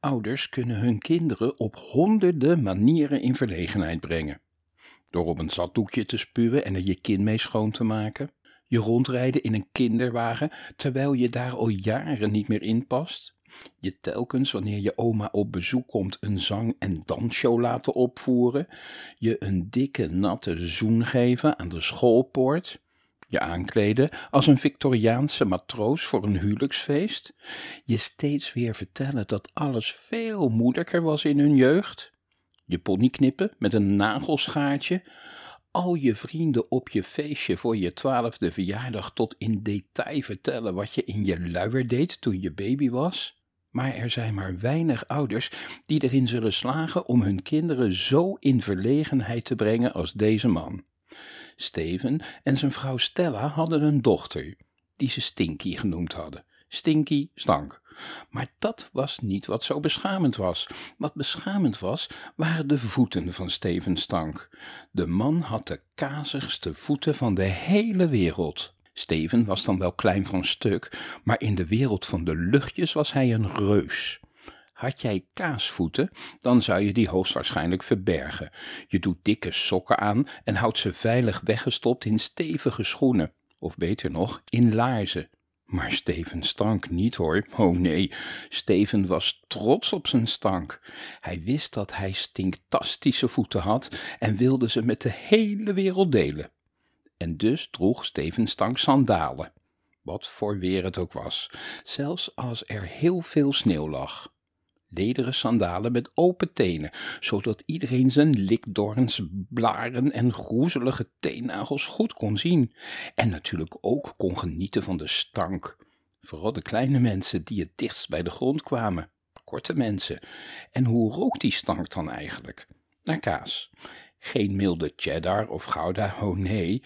Ouders kunnen hun kinderen op honderden manieren in verlegenheid brengen. Door op een zatdoekje te spuwen en er je kin mee schoon te maken. Je rondrijden in een kinderwagen terwijl je daar al jaren niet meer in past. Je telkens wanneer je oma op bezoek komt een zang- en dansshow laten opvoeren. Je een dikke natte zoen geven aan de schoolpoort je aankleden als een Victoriaanse matroos voor een huwelijksfeest, je steeds weer vertellen dat alles veel moeilijker was in hun jeugd, je pony knippen met een nagelschaartje, al je vrienden op je feestje voor je twaalfde verjaardag tot in detail vertellen wat je in je luier deed toen je baby was. Maar er zijn maar weinig ouders die erin zullen slagen om hun kinderen zo in verlegenheid te brengen als deze man. Steven en zijn vrouw Stella hadden een dochter, die ze Stinky genoemd hadden. Stinky stank. Maar dat was niet wat zo beschamend was. Wat beschamend was, waren de voeten van Steven Stank. De man had de kazigste voeten van de hele wereld. Steven was dan wel klein van stuk, maar in de wereld van de luchtjes was hij een reus. Had jij kaasvoeten, dan zou je die hoogstwaarschijnlijk verbergen. Je doet dikke sokken aan en houdt ze veilig weggestopt in stevige schoenen, of beter nog, in laarzen. Maar Steven stank niet hoor. Oh nee, Steven was trots op zijn stank. Hij wist dat hij stinktastische voeten had en wilde ze met de hele wereld delen. En dus droeg Steven stank sandalen. Wat voor weer het ook was, zelfs als er heel veel sneeuw lag lederen sandalen met open tenen, zodat iedereen zijn likdorns, blaren en groezelige teennagels goed kon zien en natuurlijk ook kon genieten van de stank. Vooral de kleine mensen die het dichtst bij de grond kwamen, korte mensen. En hoe rook die stank dan eigenlijk? Naar kaas. Geen milde cheddar of gouda, oh nee,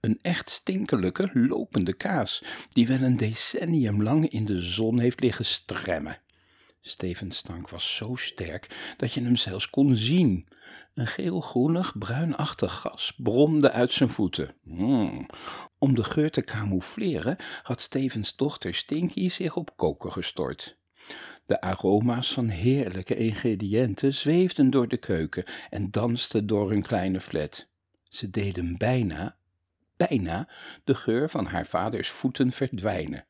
een echt stinkelijke, lopende kaas, die wel een decennium lang in de zon heeft liggen stremmen. Stevens stank was zo sterk dat je hem zelfs kon zien. Een geel-groenig, bruinachtig gas bromde uit zijn voeten. Mm. Om de geur te camoufleren had Stevens dochter Stinky zich op koken gestort. De aroma's van heerlijke ingrediënten zweefden door de keuken en dansten door hun kleine flat. Ze deden bijna, bijna de geur van haar vaders voeten verdwijnen.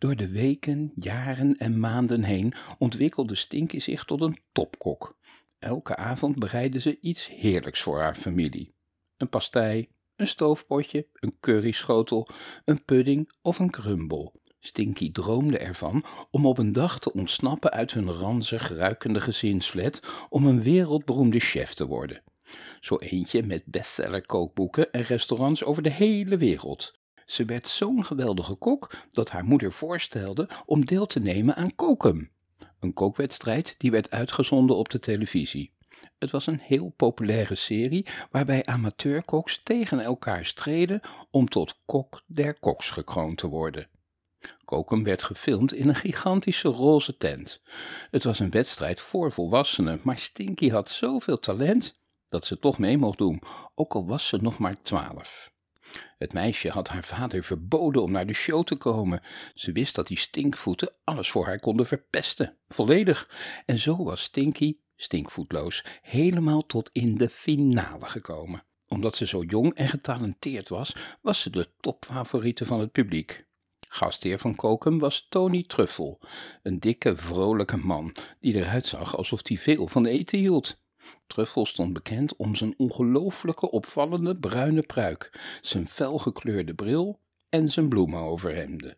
Door de weken, jaren en maanden heen ontwikkelde Stinky zich tot een topkok. Elke avond bereidde ze iets heerlijks voor haar familie. Een pastei, een stoofpotje, een curryschotel, een pudding of een crumble. Stinky droomde ervan om op een dag te ontsnappen uit hun ranzig ruikende gezinsflat om een wereldberoemde chef te worden. Zo eentje met bestseller kookboeken en restaurants over de hele wereld. Ze werd zo'n geweldige kok dat haar moeder voorstelde om deel te nemen aan Koken. Een kookwedstrijd die werd uitgezonden op de televisie. Het was een heel populaire serie waarbij amateurkoks tegen elkaar streden om tot kok der koks gekroond te worden. Koken werd gefilmd in een gigantische roze tent. Het was een wedstrijd voor volwassenen, maar Stinky had zoveel talent dat ze toch mee mocht doen, ook al was ze nog maar twaalf. Het meisje had haar vader verboden om naar de show te komen. Ze wist dat die stinkvoeten alles voor haar konden verpesten, volledig. En zo was Stinky, stinkvoetloos, helemaal tot in de finale gekomen. Omdat ze zo jong en getalenteerd was, was ze de topfavoriete van het publiek. Gastheer van Koken was Tony Truffel, een dikke, vrolijke man die eruit zag alsof hij veel van eten hield. Truffel stond bekend om zijn ongelooflijke opvallende bruine pruik, zijn felgekleurde bril en zijn bloemenoverhemden.